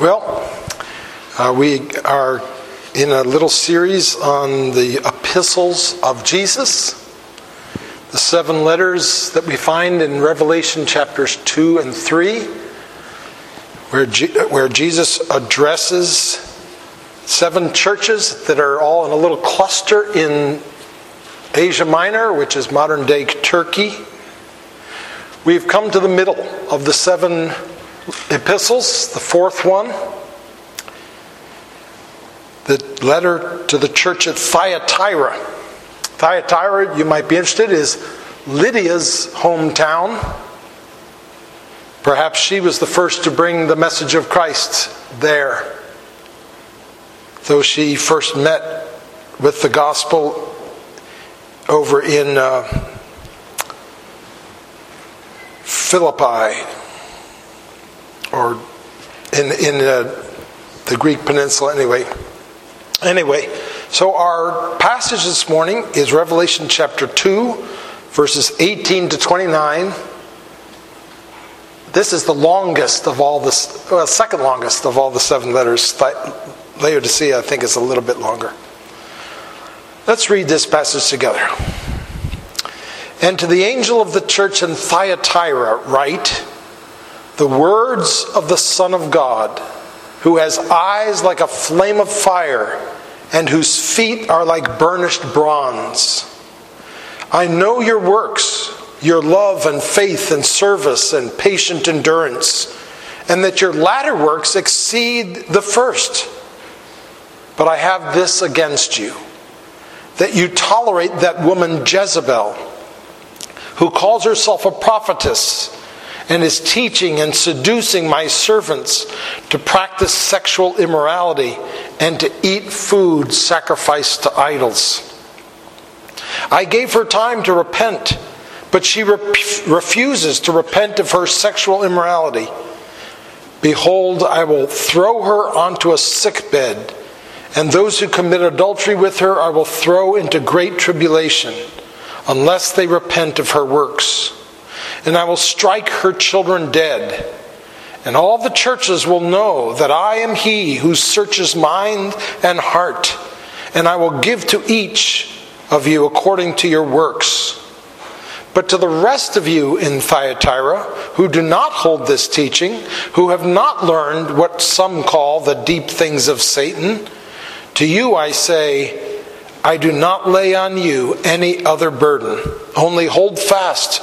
Well, uh, we are in a little series on the epistles of Jesus, the seven letters that we find in Revelation chapters 2 and 3, where, where Jesus addresses seven churches that are all in a little cluster in Asia Minor, which is modern day Turkey. We've come to the middle of the seven epistles, the fourth one, the letter to the church at Thyatira. Thyatira, you might be interested, is Lydia's hometown. Perhaps she was the first to bring the message of Christ there. Though she first met with the gospel over in uh, Philippi, or in, in uh, the Greek peninsula, anyway. Anyway, so our passage this morning is Revelation chapter 2, verses 18 to 29. This is the longest of all the, well, second longest of all the seven letters. Laodicea, I think, is a little bit longer. Let's read this passage together. And to the angel of the church in Thyatira, write, the words of the Son of God, who has eyes like a flame of fire and whose feet are like burnished bronze. I know your works, your love and faith and service and patient endurance, and that your latter works exceed the first. But I have this against you that you tolerate that woman Jezebel, who calls herself a prophetess and is teaching and seducing my servants to practice sexual immorality and to eat food sacrificed to idols. I gave her time to repent, but she refuses to repent of her sexual immorality. Behold, I will throw her onto a sick bed, and those who commit adultery with her I will throw into great tribulation, unless they repent of her works and I will strike her children dead. And all the churches will know that I am he who searches mind and heart, and I will give to each of you according to your works. But to the rest of you in Thyatira, who do not hold this teaching, who have not learned what some call the deep things of Satan, to you I say, I do not lay on you any other burden. Only hold fast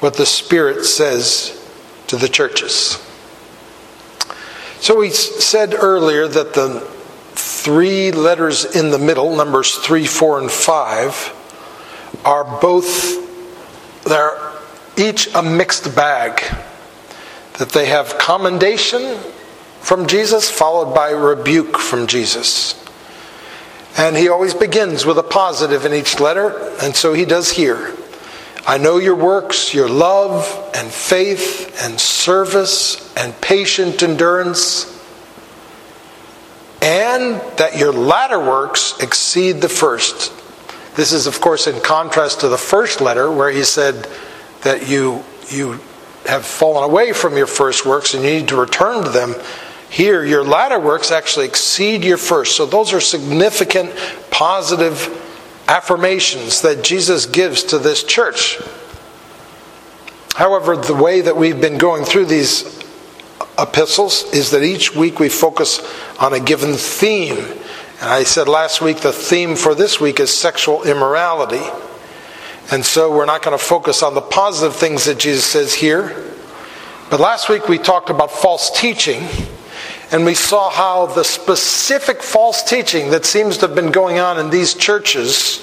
what the Spirit says to the churches. So we said earlier that the three letters in the middle, numbers 3, 4, and 5, are both, they're each a mixed bag. That they have commendation from Jesus, followed by rebuke from Jesus. And he always begins with a positive in each letter, and so he does here. I know your works, your love and faith and service and patient endurance, and that your latter works exceed the first. This is, of course, in contrast to the first letter where he said that you, you have fallen away from your first works and you need to return to them. Here, your latter works actually exceed your first. So, those are significant positive affirmations that Jesus gives to this church. However, the way that we've been going through these epistles is that each week we focus on a given theme. And I said last week the theme for this week is sexual immorality. And so we're not going to focus on the positive things that Jesus says here. But last week we talked about false teaching. And we saw how the specific false teaching that seems to have been going on in these churches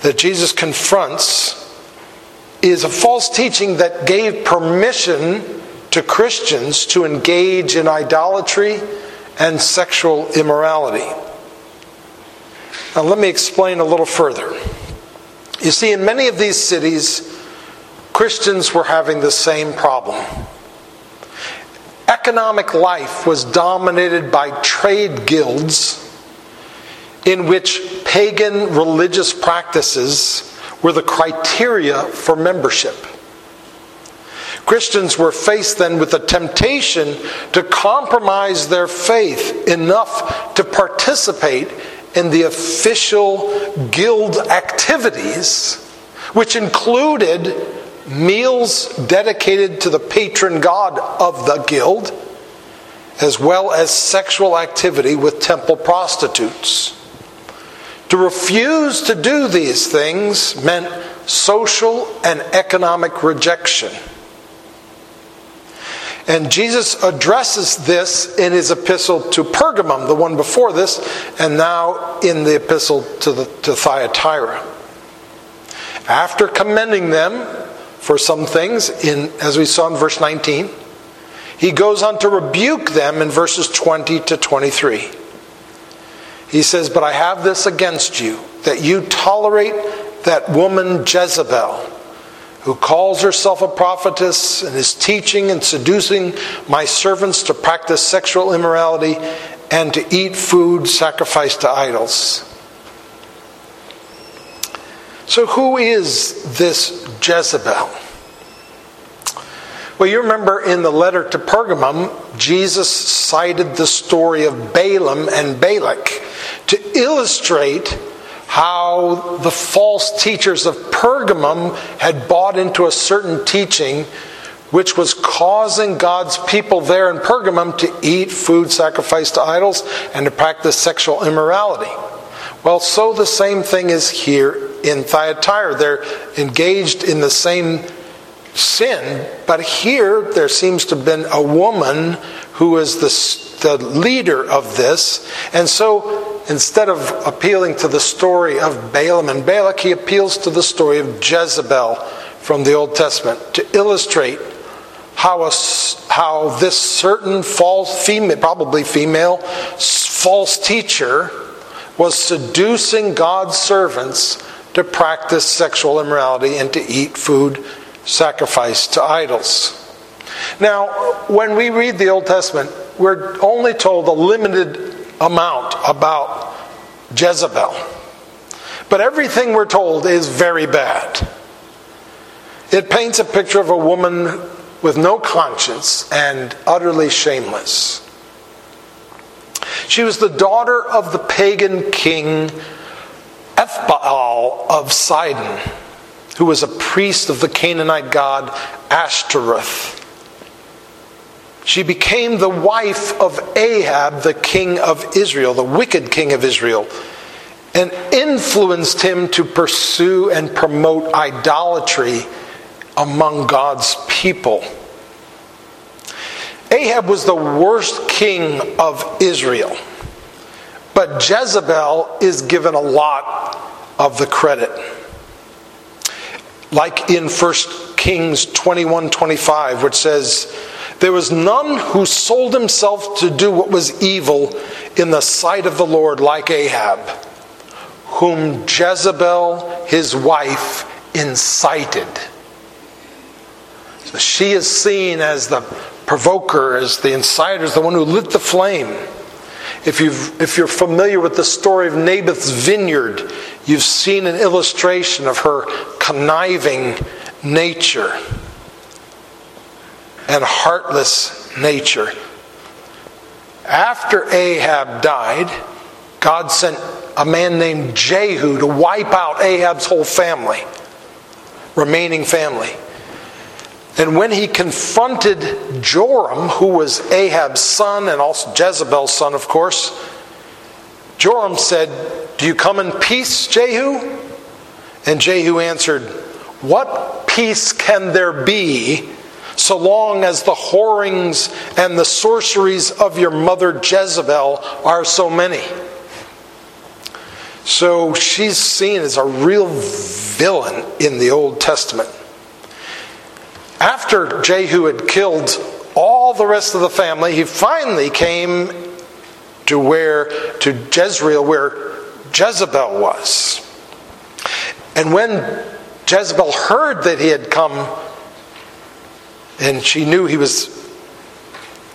that Jesus confronts is a false teaching that gave permission to Christians to engage in idolatry, and sexual immorality. Now, let me explain a little further. You see, in many of these cities, Christians were having the same problem. Economic life was dominated by trade guilds in which pagan religious practices were the criteria for membership. Christians were faced then with the temptation to compromise their faith enough to participate in the official guild activities, which included meals dedicated to the patron god of the guild, as well as sexual activity with temple prostitutes. To refuse to do these things meant social and economic rejection. And Jesus addresses this in his epistle to Pergamum, the one before this, and now in the epistle to, the, to Thyatira. After commending them for some things, in, as we saw in verse 19, he goes on to rebuke them in verses 20 to 23. He says, But I have this against you, that you tolerate that woman Jezebel who calls herself a prophetess and is teaching and seducing my servants to practice sexual immorality and to eat food sacrificed to idols. So, who is this Jezebel? Well, you remember in the letter to Pergamum, Jesus cited the story of Balaam and Balak to illustrate how the false teachers of Pergamum had bought into a certain teaching which was causing God's people there in Pergamum to eat food sacrificed to idols and to practice sexual immorality. Well, so the same thing is here in Thyatira. They're engaged in the same sin, but here there seems to have been a woman who is the, the leader of this. And so instead of appealing to the story of Balaam and Balak, he appeals to the story of Jezebel from the Old Testament to illustrate how, a, how this certain false female, probably female, false teacher was seducing God's servants to practice sexual immorality and to eat food sacrificed to idols. Now, when we read the Old Testament, we're only told a limited amount about Jezebel. But everything we're told is very bad. It paints a picture of a woman with no conscience and utterly shameless. She was the daughter of the pagan king Ethbaal of Sidon, who was a priest of the Canaanite god Ashtoreth. She became the wife of Ahab, the king of Israel, the wicked king of Israel, and influenced him to pursue and promote idolatry among God's people. Ahab was the worst king of Israel, but Jezebel is given a lot of the credit. Like in 1 Kings 21 25, which says, there was none who sold himself to do what was evil in the sight of the Lord like Ahab, whom Jezebel, his wife, incited. So she is seen as the provoker, as the inciter, as the one who lit the flame. If, you've, if you're familiar with the story of Naboth's vineyard, you've seen an illustration of her conniving nature and heartless nature. After Ahab died, God sent a man named Jehu to wipe out Ahab's whole family, remaining family. And when he confronted Joram, who was Ahab's son and also Jezebel's son, of course, Joram said, Do you come in peace, Jehu? And Jehu answered, What peace can there be so long as the whorings and the sorceries of your mother Jezebel are so many. So she's seen as a real villain in the Old Testament. After Jehu had killed all the rest of the family, he finally came to where to Jezreel where Jezebel was. And when Jezebel heard that he had come and she knew he was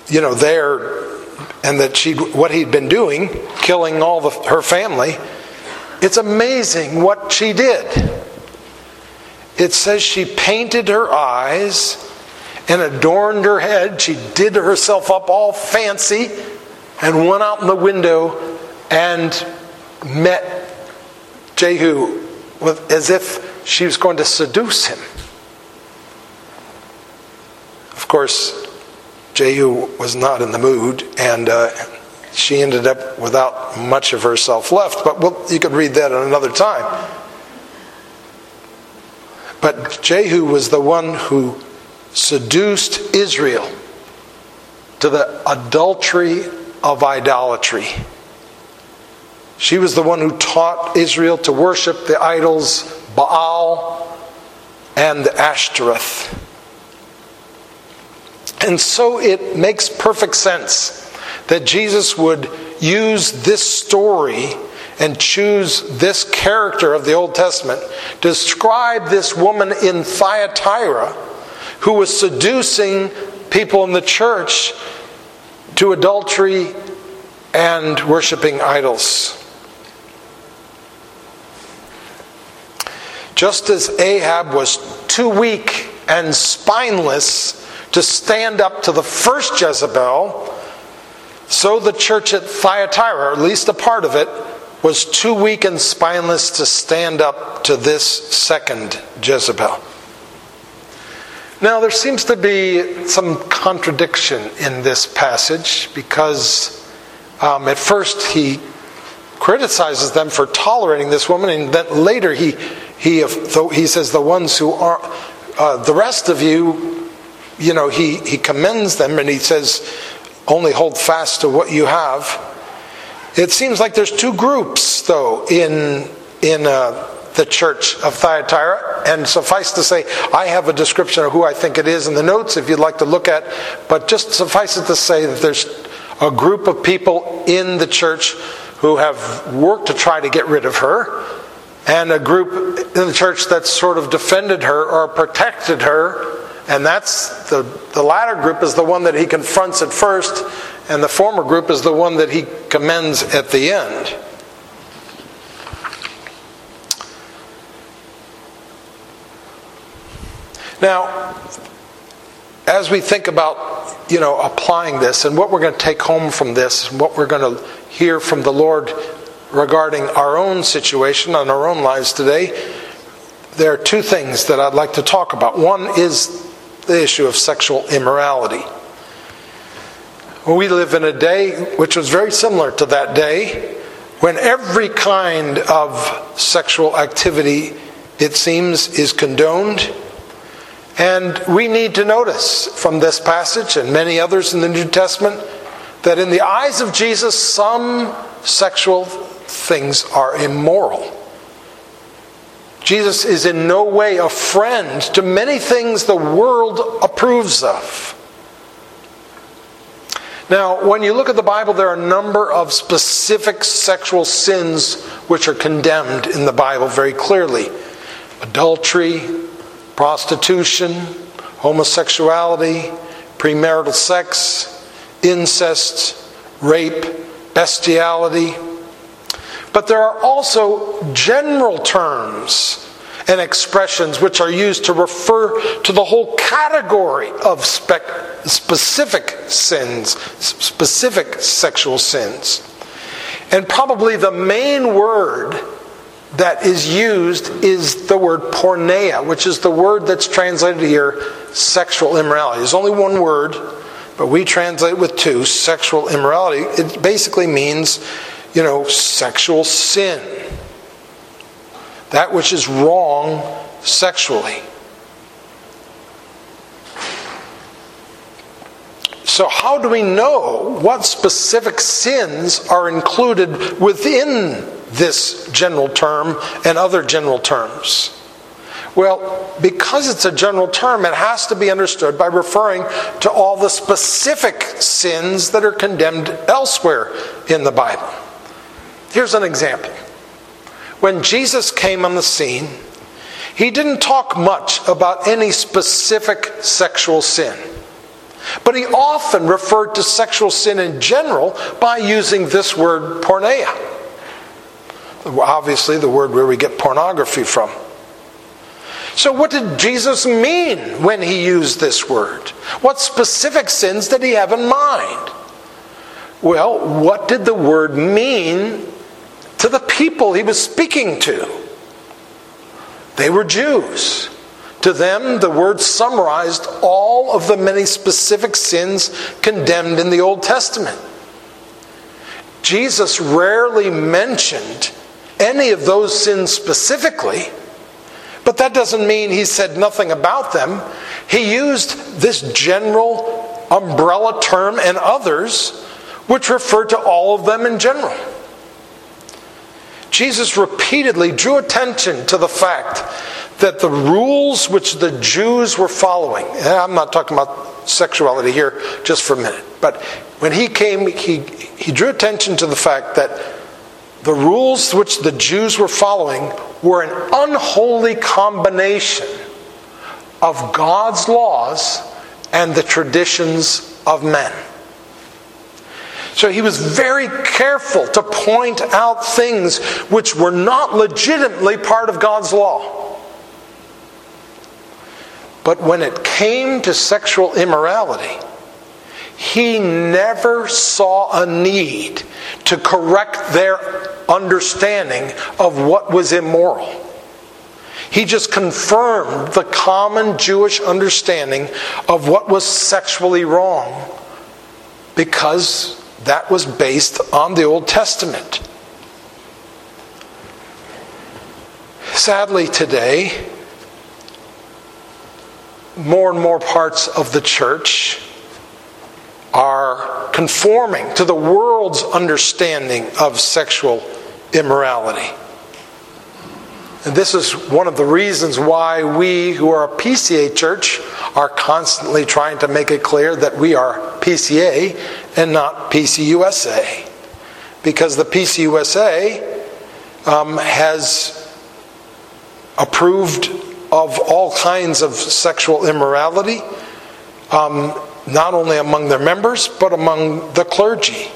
you know there and that she what he'd been doing killing all the, her family it's amazing what she did it says she painted her eyes and adorned her head she did herself up all fancy and went out in the window and met jehu with, as if she was going to seduce him of course Jehu was not in the mood, and uh, she ended up without much of herself left. But we'll, you could read that at another time. But Jehu was the one who seduced Israel to the adultery of idolatry. She was the one who taught Israel to worship the idols Baal and Ashtoreth. And so it makes perfect sense that Jesus would use this story and choose this character of the Old Testament describe this woman in Thyatira who was seducing people in the church to adultery and worshiping idols. Just as Ahab was too weak and spineless to stand up to the first Jezebel, so the church at Thyatira, or at least a part of it, was too weak and spineless to stand up to this second Jezebel. Now, there seems to be some contradiction in this passage because um, at first he criticizes them for tolerating this woman, and then later he, he, he says, The ones who are, uh, the rest of you you know, he, he commends them and he says, only hold fast to what you have. It seems like there's two groups, though, in, in uh, the church of Thyatira. And suffice to say, I have a description of who I think it is in the notes if you'd like to look at. But just suffice it to say that there's a group of people in the church who have worked to try to get rid of her, and a group in the church that sort of defended her or protected her and that's the, the latter group is the one that he confronts at first, and the former group is the one that he commends at the end. Now, as we think about, you know, applying this and what we're going to take home from this, and what we're going to hear from the Lord regarding our own situation and our own lives today, there are two things that I'd like to talk about. One is the issue of sexual immorality. We live in a day which was very similar to that day when every kind of sexual activity, it seems, is condoned. And we need to notice from this passage and many others in the New Testament that in the eyes of Jesus, some sexual things are immoral. Jesus is in no way a friend to many things the world approves of. Now, when you look at the Bible, there are a number of specific sexual sins which are condemned in the Bible very clearly. Adultery, prostitution, homosexuality, premarital sex, incest, rape, bestiality. But there are also general terms and expressions which are used to refer to the whole category of spe- specific sins, specific sexual sins. And probably the main word that is used is the word porneia, which is the word that's translated here sexual immorality. There's only one word, but we translate with two sexual immorality. It basically means you know, sexual sin. That which is wrong sexually. So, how do we know what specific sins are included within this general term and other general terms? Well, because it's a general term, it has to be understood by referring to all the specific sins that are condemned elsewhere in the Bible. Here's an example. When Jesus came on the scene, he didn't talk much about any specific sexual sin. But he often referred to sexual sin in general by using this word porneia. Obviously, the word where we get pornography from. So, what did Jesus mean when he used this word? What specific sins did he have in mind? Well, what did the word mean people he was speaking to? They were Jews. To them, the word summarized all of the many specific sins condemned in the Old Testament. Jesus rarely mentioned any of those sins specifically, but that doesn't mean he said nothing about them. He used this general umbrella term and others, which refer to all of them in general. Jesus repeatedly drew attention to the fact that the rules which the Jews were following, and I'm not talking about sexuality here just for a minute, but when he came, he, he drew attention to the fact that the rules which the Jews were following were an unholy combination of God's laws and the traditions of men. So he was very careful to point out things which were not legitimately part of God's law. But when it came to sexual immorality, he never saw a need to correct their understanding of what was immoral. He just confirmed the common Jewish understanding of what was sexually wrong because that was based on the Old Testament. Sadly, today, more and more parts of the church are conforming to the world's understanding of sexual immorality. And this is one of the reasons why we, who are a PCA church, are constantly trying to make it clear that we are PCA and not PCUSA. Because the PCUSA um, has approved of all kinds of sexual immorality, um, not only among their members, but among the clergy.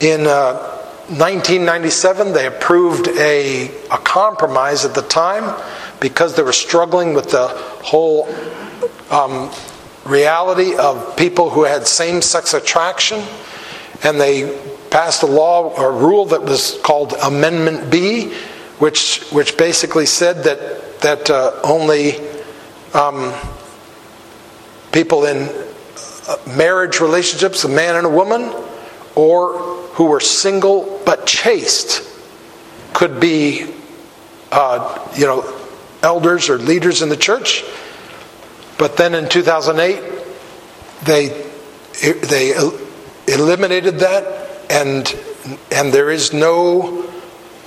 In uh, 1997, they approved a, a compromise at the time because they were struggling with the whole um, reality of people who had same sex attraction. And they passed a law or rule that was called Amendment B, which, which basically said that, that uh, only um, people in uh, marriage relationships, a man and a woman, or who were single but chaste could be, uh, you know, elders or leaders in the church. But then in 2008, they they eliminated that, and and there is no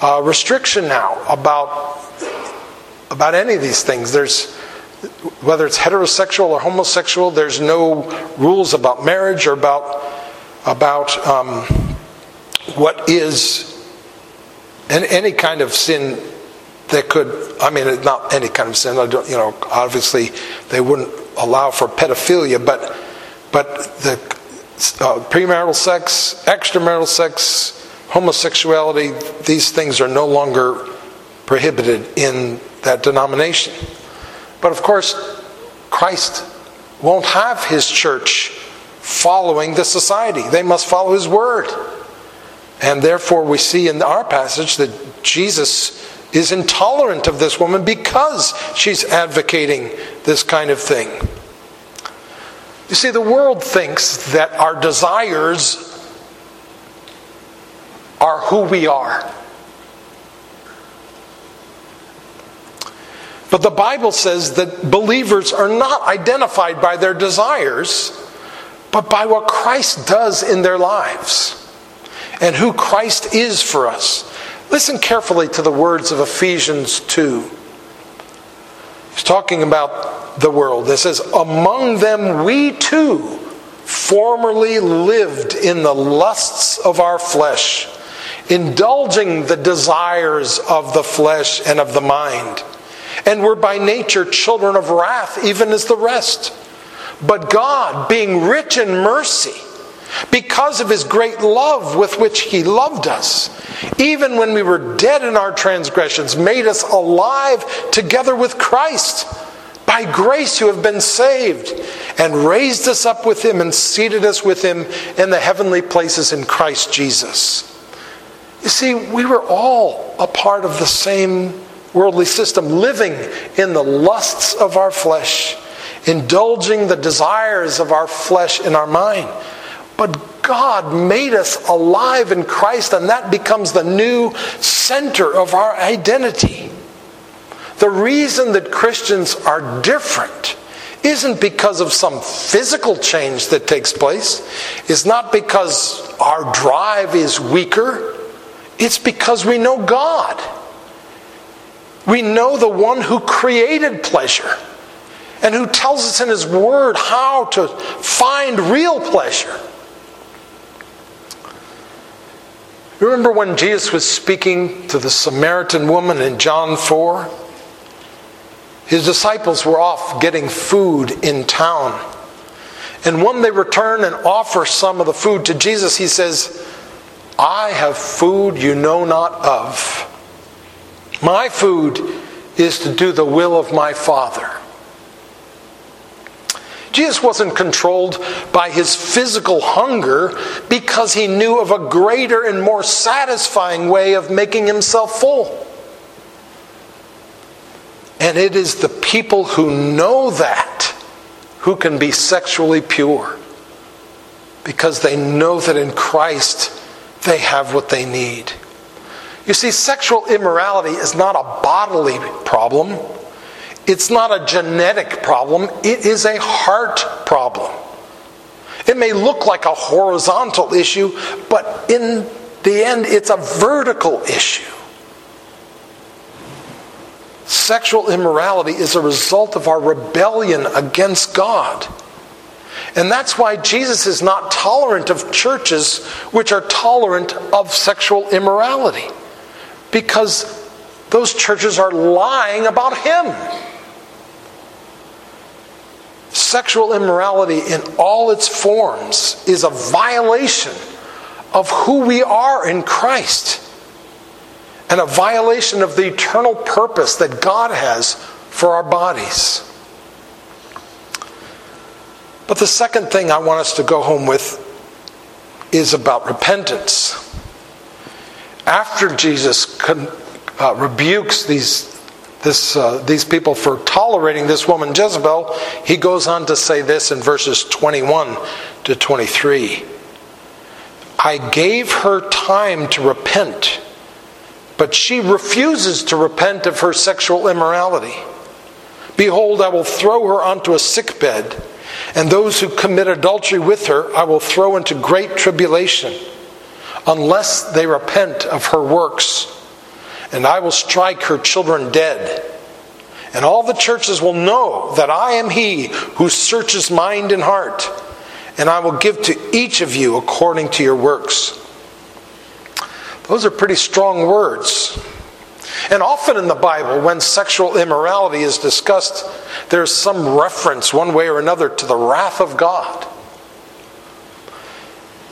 uh, restriction now about about any of these things. There's whether it's heterosexual or homosexual. There's no rules about marriage or about about um, what is any kind of sin that could i mean not any kind of sin. I don't you know obviously they wouldn't allow for pedophilia but but the uh, premarital sex extramarital sex homosexuality these things are no longer prohibited in that denomination. But of course christ won't have his church following the society. They must follow his word. And therefore, we see in our passage that Jesus is intolerant of this woman because she's advocating this kind of thing. You see, the world thinks that our desires are who we are. But the Bible says that believers are not identified by their desires, but by what Christ does in their lives and who Christ is for us. Listen carefully to the words of Ephesians 2. He's talking about the world. It says, Among them we too formerly lived in the lusts of our flesh, indulging the desires of the flesh and of the mind, and were by nature children of wrath, even as the rest. But God, being rich in mercy, because of his great love with which he loved us, even when we were dead in our transgressions, made us alive together with Christ. By grace you have been saved, and raised us up with him and seated us with him in the heavenly places in Christ Jesus. You see, we were all a part of the same worldly system, living in the lusts of our flesh, indulging the desires of our flesh in our mind. But God made us alive in Christ, and that becomes the new center of our identity. The reason that Christians are different isn't because of some physical change that takes place, it's not because our drive is weaker, it's because we know God. We know the one who created pleasure and who tells us in his word how to find real pleasure. Remember when Jesus was speaking to the Samaritan woman in John 4? His disciples were off getting food in town. And when they return and offer some of the food to Jesus, he says, I have food you know not of. My food is to do the will of my Father. Jesus wasn't controlled by his physical hunger because he knew of a greater and more satisfying way of making himself full. And it is the people who know that who can be sexually pure because they know that in Christ they have what they need. You see, sexual immorality is not a bodily problem. It's not a genetic problem, it is a heart problem. It may look like a horizontal issue, but in the end, it's a vertical issue. Sexual immorality is a result of our rebellion against God. And that's why Jesus is not tolerant of churches which are tolerant of sexual immorality. Because those churches are lying about Him. Sexual immorality in all its forms is a violation of who we are in Christ and a violation of the eternal purpose that God has for our bodies. But the second thing I want us to go home with is about repentance. After Jesus uh, rebukes these this, uh, these people for tolerating this woman Jezebel, he goes on to say this in verses 21 to 23. I gave her time to repent, but she refuses to repent of her sexual immorality. Behold, I will throw her onto a sick bed, and those who commit adultery with her I will throw into great tribulation, unless they repent of her works and I will strike her children dead. And all the churches will know that I am he who searches mind and heart, and I will give to each of you according to your works. Those are pretty strong words. And often in the Bible, when sexual immorality is discussed, there's some reference, one way or another, to the wrath of God.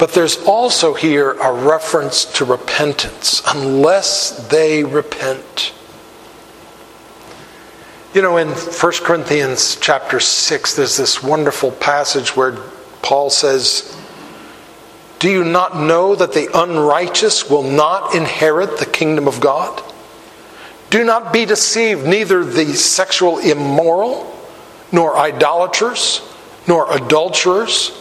But there's also here a reference to repentance, unless they repent. You know, in 1 Corinthians chapter 6, there's this wonderful passage where Paul says, Do you not know that the unrighteous will not inherit the kingdom of God? Do not be deceived, neither the sexual immoral, nor idolaters, nor adulterers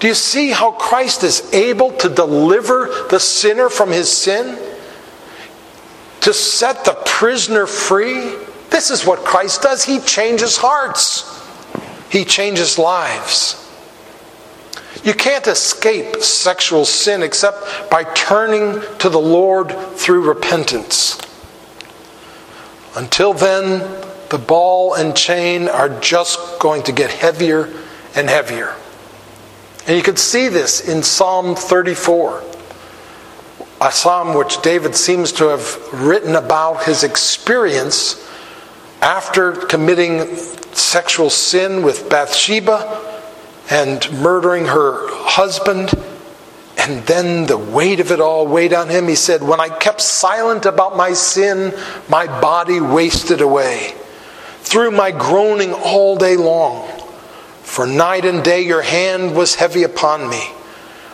Do you see how Christ is able to deliver the sinner from his sin? To set the prisoner free? This is what Christ does. He changes hearts, He changes lives. You can't escape sexual sin except by turning to the Lord through repentance. Until then, the ball and chain are just going to get heavier and heavier. And you can see this in Psalm 34, a psalm which David seems to have written about his experience after committing sexual sin with Bathsheba and murdering her husband. And then the weight of it all weighed on him. He said, When I kept silent about my sin, my body wasted away. Through my groaning all day long, for night and day your hand was heavy upon me.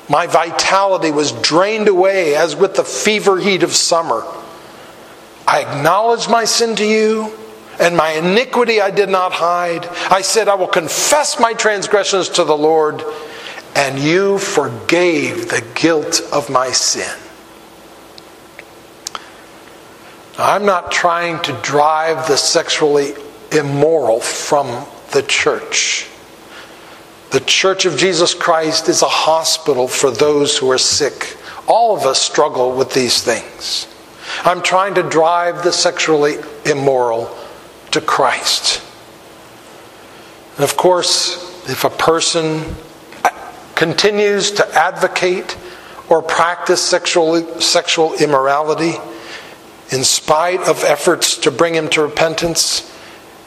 My vitality was drained away as with the fever heat of summer. I acknowledged my sin to you and my iniquity I did not hide. I said, I will confess my transgressions to the Lord, and you forgave the guilt of my sin. I'm not trying to drive the sexually immoral from the church. The Church of Jesus Christ is a hospital for those who are sick. All of us struggle with these things. I'm trying to drive the sexually immoral to Christ. And of course, if a person continues to advocate or practice sexual, sexual immorality, in spite of efforts to bring him to repentance,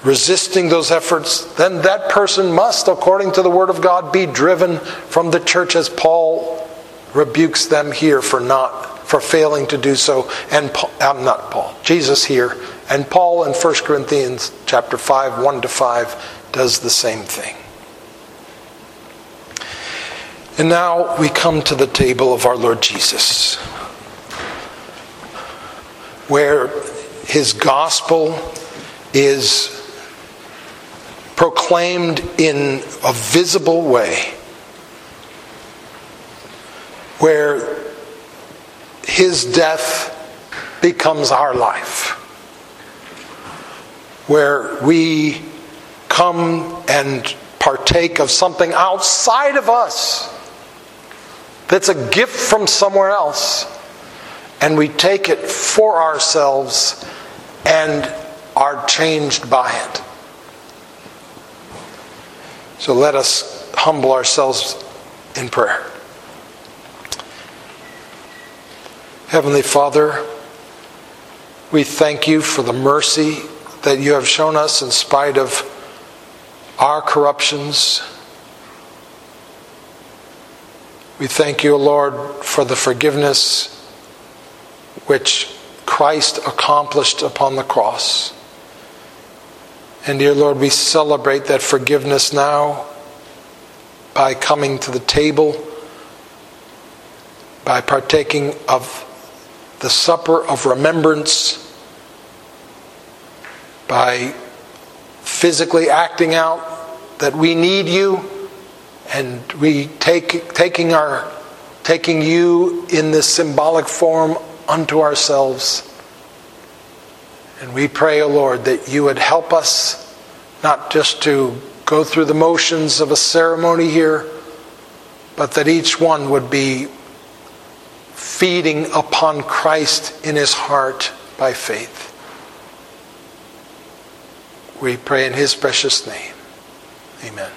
resisting those efforts, then that person must, according to the Word of God, be driven from the church as Paul rebukes them here for not for failing to do so and I'm not Paul Jesus here and Paul in 1 Corinthians chapter 5, 1 to 5, does the same thing. And now we come to the table of our Lord Jesus, where his gospel is proclaimed in a visible way, where his death becomes our life where we come and partake of something outside of us that's a gift from somewhere else, and we take it for ourselves and are changed by it. So let us humble ourselves in prayer. Heavenly Father, we thank you for the mercy that you have shown us in spite of our corruptions. We thank you, Lord, for the forgiveness which Christ accomplished upon the cross. And dear Lord, we celebrate that forgiveness now by coming to the table, by partaking of the supper of remembrance by physically acting out that we need you and we take taking our taking you in this symbolic form unto ourselves and we pray o oh lord that you would help us not just to go through the motions of a ceremony here but that each one would be feeding upon Christ in his heart by faith we pray in his precious name. Amen.